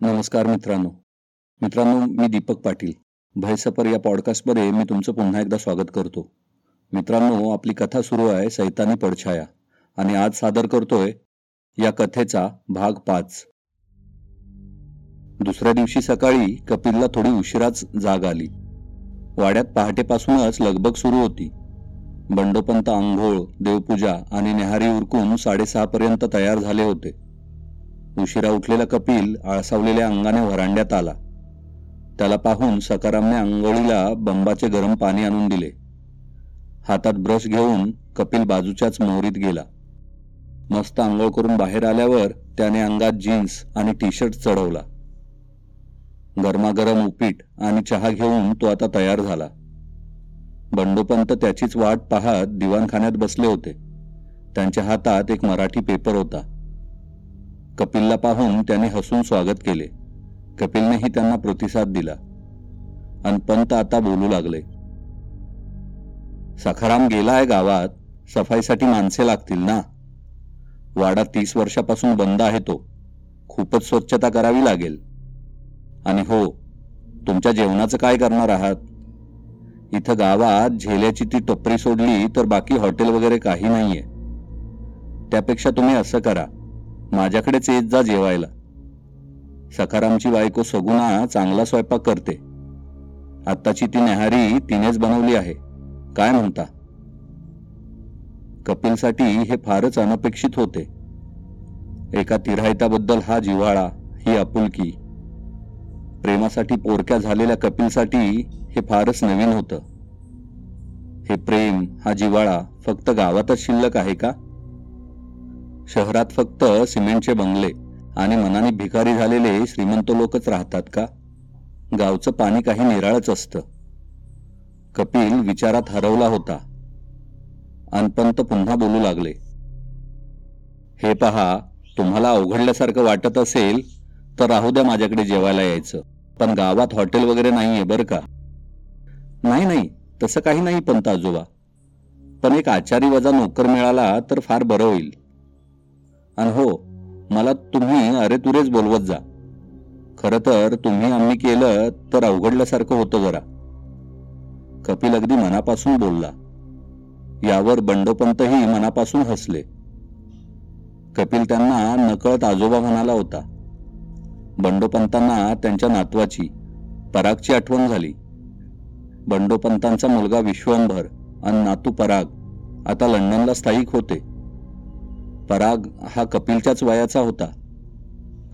नमस्कार मित्रांनो. मित्रांनो मी दीपक पाटील. भयसपर या पॉडकास्टमध्ये मी तुमचं पुन्हा एकदा स्वागत करतो. मित्रांनो आपली कथा सुरू आहे सैतानी पडछाया आणि आज सादर करतोय या कथेचा भाग पाच. दुसऱ्या दिवशी सकाळी कपिलला थोडी उशिराच जाग आली. वाड्यात पहाटेपासूनच लगबग सुरू होती. बंडोपंत आंघोळ देवपूजा आणि नेहारी उरकून साडेसहापर्यंत तयार झाले होते. उशिरा उठलेला कपिल आळसावलेल्या अंगाने व्हरांड्यात आला. त्याला पाहून सकारामने आंघोळीला बंबाचे गरम पाणी आणून दिले. हातात ब्रश घेऊन कपिल बाजूच्याच मोहरीत गेला. मस्त आंघोळ करून बाहेर आल्यावर त्याने अंगात जीन्स आणि टी शर्ट चढवला. गरमागरम उपीट आणि चहा घेऊन तो आता तयार झाला. बंडोपंत त्याचीच वाट पाहत दिवाणखान्यात बसले होते. त्यांच्या हातात एक मराठी पेपर होता. कपिलला पाहून त्याने हसून स्वागत केले. कपिलनेही त्यांना प्रतिसाद दिला. आणि पंत आता बोलू लागले. सखाराम गेलाय गावात सफाईसाठी माणसे लागतील ना? वाडा तीस वर्षापासून बंद आहे तो. खूपच स्वच्छता करावी लागेल. आणि हो तुमच्या जेवणाचं काय करणार आहात? इथं गावात झेल्याची ती टपरी सोडली तर बाकी हॉटेल वगैरे काही नाहीये. त्यापेक्षा तुम्ही असं करा. माझ्याकडेच येत जा जेवायला. सखारामची बायको सगुणा चांगला स्वयंपाक करते. आत्ताची ती नेहारी तिनेच बनवली आहे. काय म्हणता? कपिलसाठी हे फारच अनपेक्षित होते. एका तिरायताबद्दल हा जिव्हाळा ही आपुलकी. प्रेमासाठी पोरक्या झालेल्या कपिलसाठी हे फारच नवीन होतं. हे प्रेम हा जिव्हाळा फक्त गावातच शिल्लक आहे का? शहरात फक्त सिमेंटचे बंगले आणि मनाने भिकारी झालेले श्रीमंत लोकच राहतात का? गावचं पाणी काही निराळच असतं. कपिल विचारात हरवला होता. अनपंत पुन्हा बोलू लागले. हे पहा तुम्हाला अवघडल्यासारखं वाटत असेल तर राहू द्या माझ्याकडे जेवायला यायचं. पण गावात हॉटेल वगैरे नाहीये बरं का? नाही नाही तसं काही नाही पंत आजोबा. पण एक आचारी वजा नोकर मिळाला तर फार बरं होईल. आणि हो मला तुम्ही अरे तुरेच बोलवत जा. खर तर तुम्ही आम्ही केलं तर अवघडल्यासारखं होतं जरा. कपिल अगदी मनापासून बोलला. यावर बंडोपंतही मनापासून हसले. कपिल त्यांना नकळत आजोबा म्हणाला होता. बंडोपंतांना त्यांच्या नातवाची परागची आठवण झाली. बंडोपंतांचा मुलगा विश्वंभर आणि नातू पराग आता लंडनला स्थायिक होते. पराग हा कपिलच्याच वयाचा होता.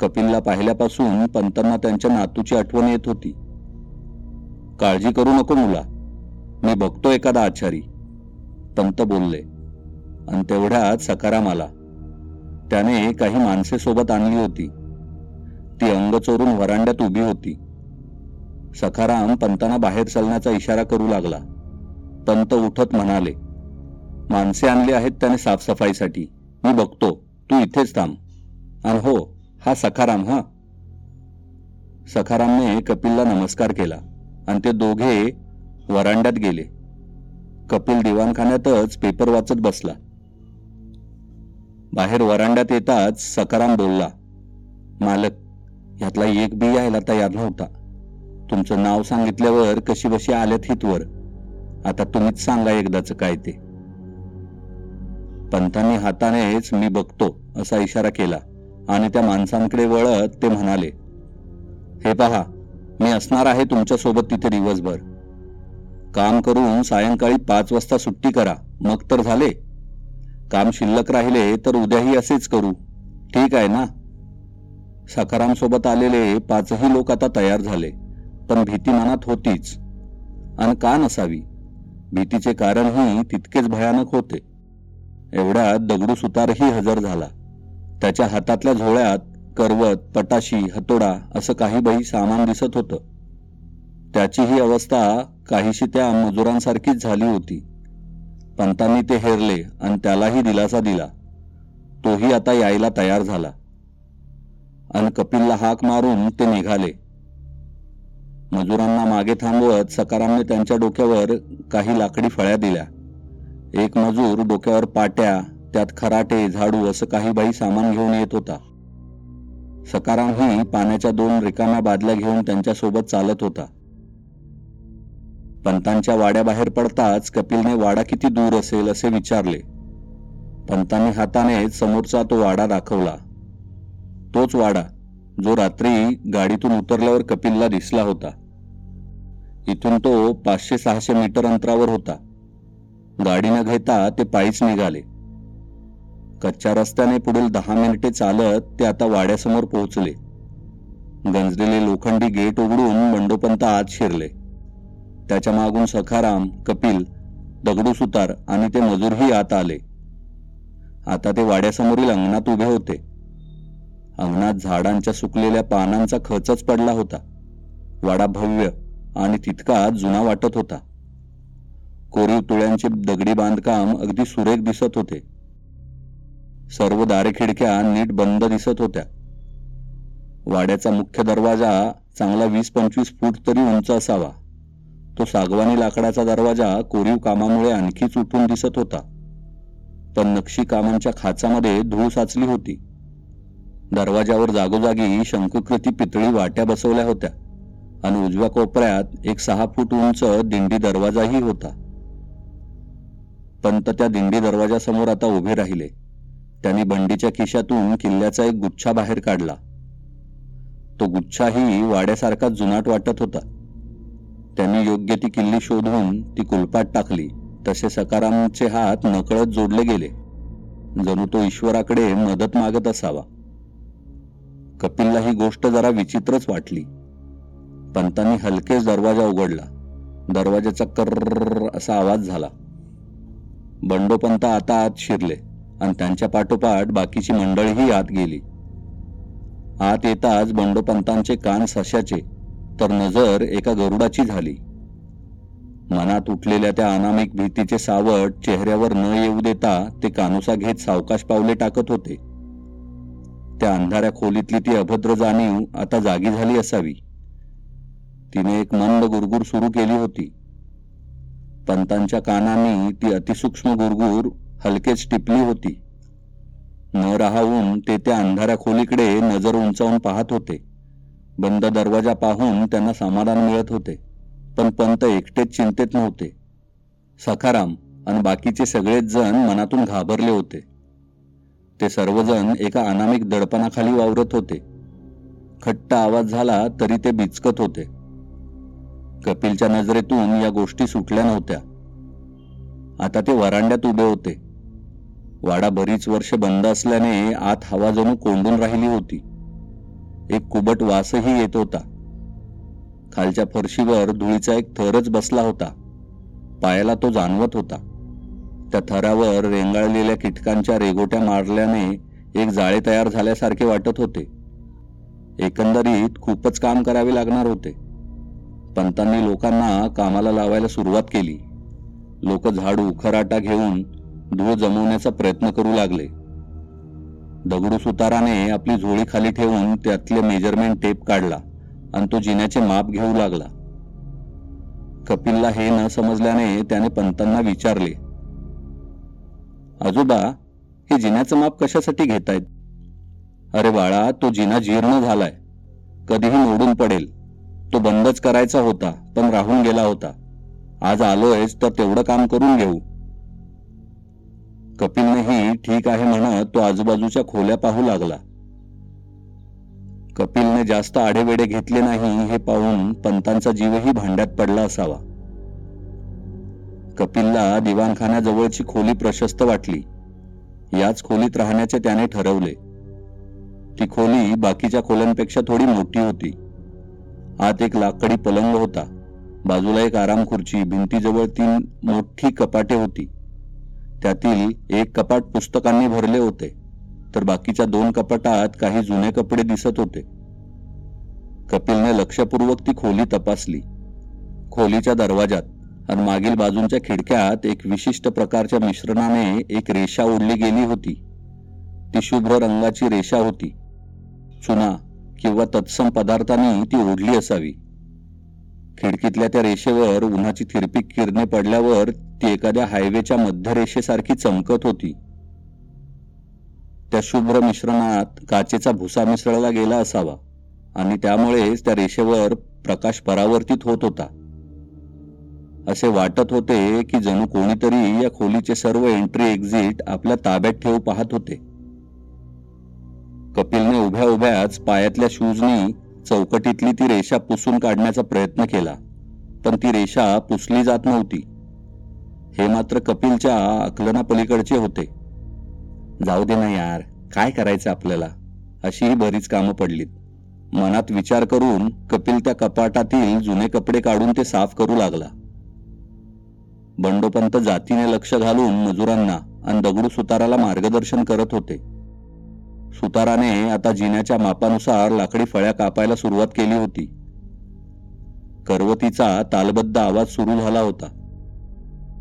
कपिलला पाहिल्यापासून पंतांना त्यांच्या नातूची आठवण येत होती. काळजी करू नको मुला मी बघतो एखादा आचारी पंत बोलले. आणि तेवढ्यात सकाराम आला. त्याने काही माणसे सोबत आणली होती. ती अंग चोरून वरांड्यात उभी होती. सखाराम पंतांना बाहेर चालण्याचा इशारा करू लागला. पंत उठत म्हणाले माणसे आणली आहेत त्याने साफसफाईसाठी. मी बघतो तू इथेच थांब. आणि हो हा सखाराम हा. सखारामने कपिलला नमस्कार केला आणि ते दोघे वरांड्यात गेले. कपिल दिवाणखान्यातच पेपर वाचत बसला. बाहेर वरांड्यात येताच सखाराम बोलला मालक ह्यातला एक बी यायला तयार नव्हता. तुमचं नाव सांगितल्यावर कशी बशी आल्यात हितवर. आता तुम्हीच सांगा एकदाच काय ते. पंथांनी हातानेच मी बघतो असा इशारा केला. आणि त्या माणसांकडे वळत ते म्हणाले हे पहा मी असणार आहे तुमच्यासोबत तिथे दिवसभर. काम करून सायंकाळी पाच वाजता सुट्टी करा मग तर झाले. काम शिल्लक राहिले तर उद्याही असेच करू. ठीक आहे ना? सखारामसोबत आलेले पाचही लोक आता तयार झाले पण भीती मनात होतीच. आणि का नसावी? भीतीचे कारणही तितकेच भयानक होते. एवढ्यात दगडू सुतारही हजर झाला. त्याच्या हातातल्या झोळ्यात करवत पटाशी हतोडा असं काही बाई सामान दिसत होतं. त्याची ही अवस्था काहीशी त्या मजुरांसारखीच झाली होती. पंतांनी ते हेरले आणि त्यालाही दिलासा दिला. तोही आता यायला तयार झाला. आणि कपिलला हाक मारून ते निघाले. मजुरांना मागे थांबवत सकारामने त्यांच्या डोक्यावर काही लाकडी फळ्या दिल्या. एक मजूर डोक्यावर पाट्या त्यात खराटे झाडू असं काही बाई सामान घेऊन येत होता. सकारामही पाण्याच्या दोन रिकाम्या बादल्या घेऊन त्यांच्यासोबत चालत होता. पंतांच्या वाड्याबाहेर पडताच कपिलने वाडा किती दूर असेल असे विचारले. पंतांनी हाताने समोरचा तो वाडा दाखवला. तोच वाडा जो रात्री गाडीतून उतरल्यावर कपिलला दिसला होता. इथून तो पाचशे सहाशे मीटर अंतरावर होता. गाडी न घेता ते पायीच निघाले. कच्च्या रस्त्याने पुढील दहा मिनिटे चालत ते आता वाड्यासमोर पोहोचले. गंजलेले लोखंडी गेट उघडून मंडोपंत आत शिरले. त्याच्या मागून सखाराम कपिल दगडू सुतार आणि ते मजूरही आत आले. आता ते वाड्यासमोरील अंगणात उभे होते. अंगणात झाडांच्या सुकलेल्या पानांचा खचच पडला होता. वाडा भव्य आणि तितका जुना वाटत होता. कोरीव तुळ्यांचे दगडी बांधकाम अगदी सुरेख दिसत होते. सर्व दारे खिडक्या नीट बंद दिसत होत्या. वाड्याचा मुख्य दरवाजा चांगला वीस पंचवीस फूट तरी उंच असावा. तो सागवानी लाकडाचा दरवाजा कोरीव कामामुळे आणखीच उठून दिसत होता. पण नक्षी कामांच्या खाचामध्ये धूळ साचली होती. दरवाजावर जागोजागी शंकुकृती पितळी वाट्या बसवल्या होत्या. आणि उजव्या कोपऱ्यात एक सहा फूट उंच दिंडी दरवाजाही होता. पंत त्या दिंडी दरवाजासमोर आता उभे राहिले. त्यांनी बंडीच्या खिशातून किल्ल्याचा एक गुच्छा बाहेर काढला. तो गुच्छाही वाड्यासारखा जुनाट वाटत होता. त्यांनी योग्य ती किल्ली शोधून ती कुलपात टाकली. तसे सकारामचे हात नकळत जोडले गेले. जणू तो ईश्वराकडे मदत मागत असावा. कपिलला ही गोष्ट जरा विचित्रच वाटली. पंतांनी हलकेच दरवाजा उघडला. दरवाजाचा कर्र असा आवाज झाला. बंडोपंत आता आत शिरले आणि त्यांच्या पाठोपाठ बाकीची मंडळीही आत गेली. आत येताच बंडोपंतांचे कान सशाचे तर नजर एका गरुडाची झाली. मनात उठलेल्या त्या अनामिक भीतीचे सावट चेहऱ्यावर न येऊ देता ते कानुसा घेत सावकाश पावले टाकत होते. त्या अंधाऱ्या खोलीतली ती अभद्र जाणीव आता जागी झाली असावी. तिने एक मंद गुरगुर सुरू केली होती. पंतांच्या कानाने ती अतिसूक्ष्म गुरगुर हलकेच टिपली होती. न राहून ते त्या अंधाऱ्या खोलीकडे नजर उंचावून पाहत होते. बंद दरवाजा पाहून त्यांना समाधान मिळत होते पण पंत एकटेच चिंतेत नव्हते. सखाराम आणि बाकीचे सगळेच जण मनातून घाबरले होते. ते सर्वजण एका अनामिक दडपणाखाली वावरत होते. खट्ट आवाज झाला तरी ते बिचकत होते. कपिलच्या नजरेतून या गोष्टी सुटल्या नव्हत्या. आता ते वरांड्यात उभे होते. वाडा बरीच वर्ष बंद असल्याने आत हवा जणू कोंडून राहिली होती. एक कुबट वासही येत होता. खालच्या फरशीवर धुळीचा एक थरच बसला होता. पायाला तो जाणवत होता. त्या थरावर रेंगाळलेल्या कीटकांच्या रेगोट्या मारल्याने एक जाळे तयार झाल्यासारखे वाटत होते. एकंदरीत खूपच काम करावे लागणार होते. पंतांनी लोकांना कामाला लावायला सुरुवात केली. लोक झाडू खराटा घेऊन धूळ जमवण्याचा प्रयत्न करू लागले. दगडू सुताराने आपली झोळी खाली ठेवून त्यातले मेजरमेंट टेप काढला आणि तो जिन्याचे माप घेऊ लागला. कपिलला हे न समजल्याने त्याने पंतांना विचारले आजोबा हे जिन्याचं माप कशासाठी घेतायत? अरे बाळा तो जिना जीर्ण झालाय. कधीही मोडून पडेल. तो बंदच करायचा होता पण राहून गेला होता. आज आलोयच तर तेवढं काम करून घेऊ. कपिलनेही ठीक आहे म्हणत तो आजूबाजूच्या खोल्या पाहू लागला. कपिलने जास्त आढेवेडे घेतले नाही हे पाहून पंतांचा जीवही भांड्यात पडला असावा. कपिलला दिवाणखान्याजवळची खोली प्रशस्त वाटली. याच खोलीत राहण्याचे त्याने ठरवले. ती खोली बाकीच्या खोल्यांपेक्षा थोडी मोठी होती. आत एक लाकडी पलंग होता. बाजूला एक आराम खुर्ची भिंतीजवळ तीन मोठी कपाटे होती. त्यातील एक कपाट पुस्तकांनी भरले होते तर बाकीच्या दोन कपाटात काही जुने कपडे दिसत होते. कपिलने लक्षपूर्वक ती खोली तपासली. खोलीच्या दरवाजात आणि मागील बाजूंच्या खिडक्यात एक विशिष्ट प्रकारच्या मिश्रणाने एक रेषा ओढली गेली होती. ती शुभ्र रंगाची रेषा होती. चुना किंवा तत्सम पदार्थांनी ती ओढली असावी. खिडकीतल्या त्या रेषेवर उन्हाची थिरपी किरणे पडल्यावर ती एखाद्या हायवेच्या मध्य रेषेसारखी चमकत होती. त्या शुभ्र मिश्रणात काचेचा भुसा मिसळला गेला असावा आणि त्यामुळेच त्या रेषेवर प्रकाश परावर्तित होत होता. असे वाटत होते की जणू कोणीतरी या खोलीचे सर्व एंट्री एक्झिट आपल्या ताब्यात ठेवू पाहत होते. कपिलने उभ्या उभ्याच पायातल्या शूजनी चौकटीतली ती रेषा पुसून काढण्याचा प्रयत्न केला. पण ती रेषा पुसली जात नव्हती. हे मात्र कपिलच्या आकलनापलीकडचे होते. जाऊ दे ना यार काय करायचं आपल्याला? अशीही बरीच कामं पडलीत. मनात विचार करून कपिल त्या कपाटातील जुने कपडे काढून ते साफ करू लागला. बंडोपंत जातीने लक्ष घालून मजुरांना आणि दगडू सुताराला मार्गदर्शन करत होते. सुताराने आता जिन्याच्या मापानुसार लाकडी फळ्या कापायला सुरुवात केली होती. करवतीचा तालबद्ध आवाज सुरू झाला होता.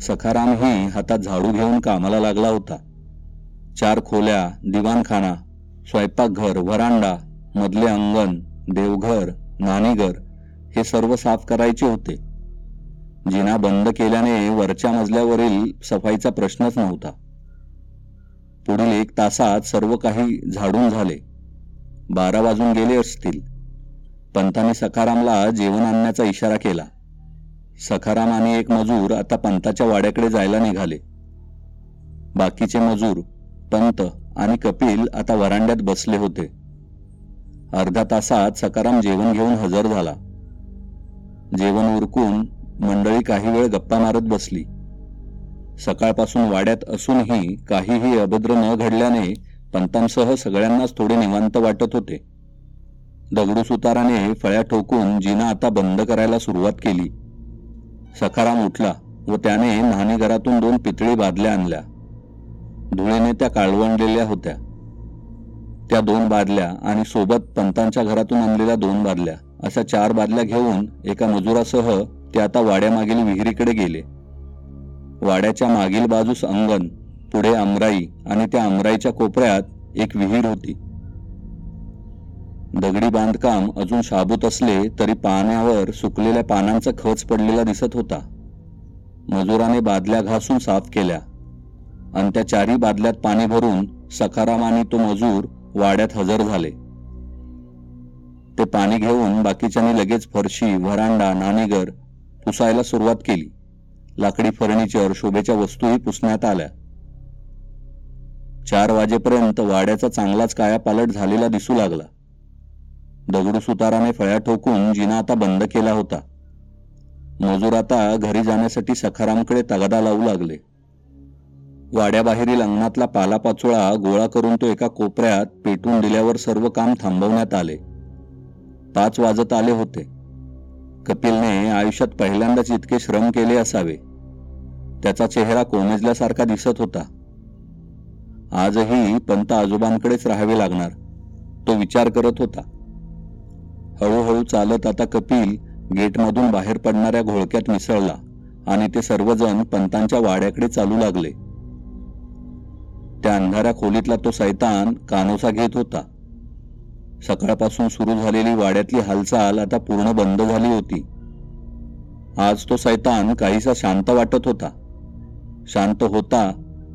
सखारामही हातात झाडू घेऊन कामाला लागला होता. चार खोल्या दिवाणखाना स्वयंपाकघर व्हरांडा मधले अंगण देवघर नाणीघर हे सर्व साफ करायचे होते. जिना बंद केल्याने वरच्या मजल्यावरील सफाईचा प्रश्नच नव्हता. पुढील एक तासात सर्व काही झाडून झाले. बारा वाजून गेले असतील. पंताने सखारामला जेवण आणण्याचा इशारा केला. सखाराम आणि एक मजूर आता पंताच्या वाड्याकडे जायला निघाले. बाकीचे मजूर पंत आणि कपिल आता वरांड्यात बसले होते. अर्धा तासात सकाराम जेवण घेऊन हजर झाला. जेवण उरकून मंडळी काही वेळ गप्पा मारत बसली. सकाळपासून वाड्यात असूनही काहीही अभद्र न घडल्याने पंतांसह सगळ्यांनाच थोडे निवांत वाटत होते. दगडू सुताराने फळ्या ठोकून जिना आता बंद करायला सुरुवात केली. सखाराम उठला व त्याने न्हाणीघरातून दोन पितळी बादल्या आणल्या. धुळेने त्या काळवंडलेल्या होत्या. त्या दोन बादल्या आणि सोबत पंतांच्या घरातून आणलेल्या दोन बादल्या अशा चार बादल्या घेऊन एका मजुरासह ते आता वाड्यामागील विहिरीकडे गेले. वाड्याच्या मागील बाजूस अंगण पुढे अमराई आणि त्या अमराईच्या कोपऱ्यात एक विहीर होती. दगडी बांधकाम अजून शाबूत असले तरी पाण्यावर सुकलेल्या पानांचा खच पडलेला दिसत होता. मजुराने बादल्या घासून साफ केल्या आणि त्या चारी बादल्यात पाणी भरून सकारामाने तो मजूर वाड्यात हजर झाले. ते पाणी घेऊन बाकीच्यांनी लगेच फरशी व्हरांडा नाणेघर पुसायला सुरुवात केली. लाकडी फर्निचर शोभेच्या वस्तूही पुसण्यात आल्या. चार वाजेपर्यंत वाड्याचा चांगलाच कायापालट झालेला दिसू लागला. दगडू सुताराने फळ्या ठोकून जिना आता बंद केला होता. मजूर आता घरी जाण्यासाठी सखारामकडे तगादा लावू लागले. वाड्याबाहेरील अंगणातला पालापाचोळा गोळा करून तो एका कोपऱ्यात पेटून दिल्यावर सर्व काम थांबवण्यात आले. पाच वाजत आले होते. कपिलने आयुष्यात पहिल्यांदाच इतके श्रम केले असावे. त्याचा चेहरा कोमेजल्यासारखा दिसत होता. आजही पंत आजोबांकडेच राहावे लागणार तो विचार करत होता. हळूहळू चालत आता कपिल गेटमधून बाहेर पडणाऱ्या घोळक्यात मिसळला आणि ते सर्वजण पंतांच्या वाड्याकडे चालू लागले. त्या अंधाऱ्या खोलीतला तो सैतान कानोसा घेत होता. सकाळपासून सुरू झालेली वाड्यातली हालचाल आता पूर्ण बंद झाली होती. आज तो सैतान काहीसा शांत वाटत होता. शांत होता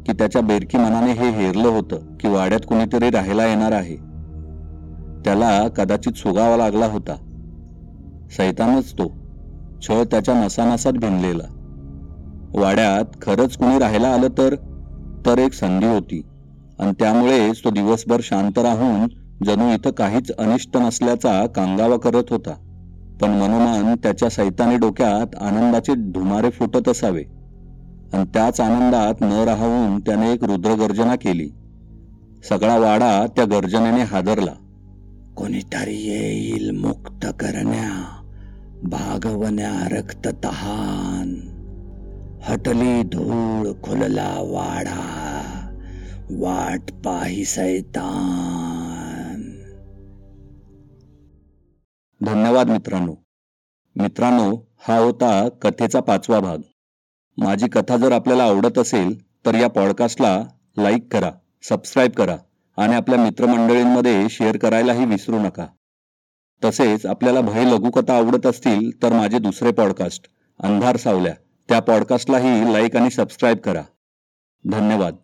की त्याच्या बेरकी मनाने हे हेरलं होतं की वाड्यात कुणीतरी राहायला येणार आहे. त्याला कदाचित सुगावा लागला होता. सैतानच तो. छळ त्याच्या नसानसात भिनलेला. वाड्यात खरंच कुणी राहायला आलं तर? तर एक संधी होती. आणि त्यामुळेच तो दिवसभर शांत राहून जणू इथं काहीच अनिष्ट नसल्याचा कांगावा करत होता. पण मनोमन त्याच्या सैतानी डोक्यात आनंदाचे धुमारे फुटत असावे. आणि त्याच आनंदात न राहून त्याने एक रुद्रगर्जना केली. सगळा वाडा त्या गर्जनेने हादरला. कोणीतरी येईल मुक्त करण्या भागवण्या रक्त तहान. हटली धूळ खुलला वाडा वाट पाही सैतान. धन्यवाद मित्रांनो. मित्रांनो हा होता कथेचा पाचवा भाग. माझी कथा जर आपल्याला आवडत असेल तर या पॉडकास्टला लाईक करा सबस्क्राईब करा आणि आपल्या मित्रमंडळींमध्ये शेअर करायलाही विसरू नका. तसेच आपल्याला भय लघुकथा आवडत असतील तर माझे दुसरे पॉडकास्ट अंधार सावल्या त्या पॉडकास्टलाही लाईक आणि सबस्क्राईब करा. धन्यवाद.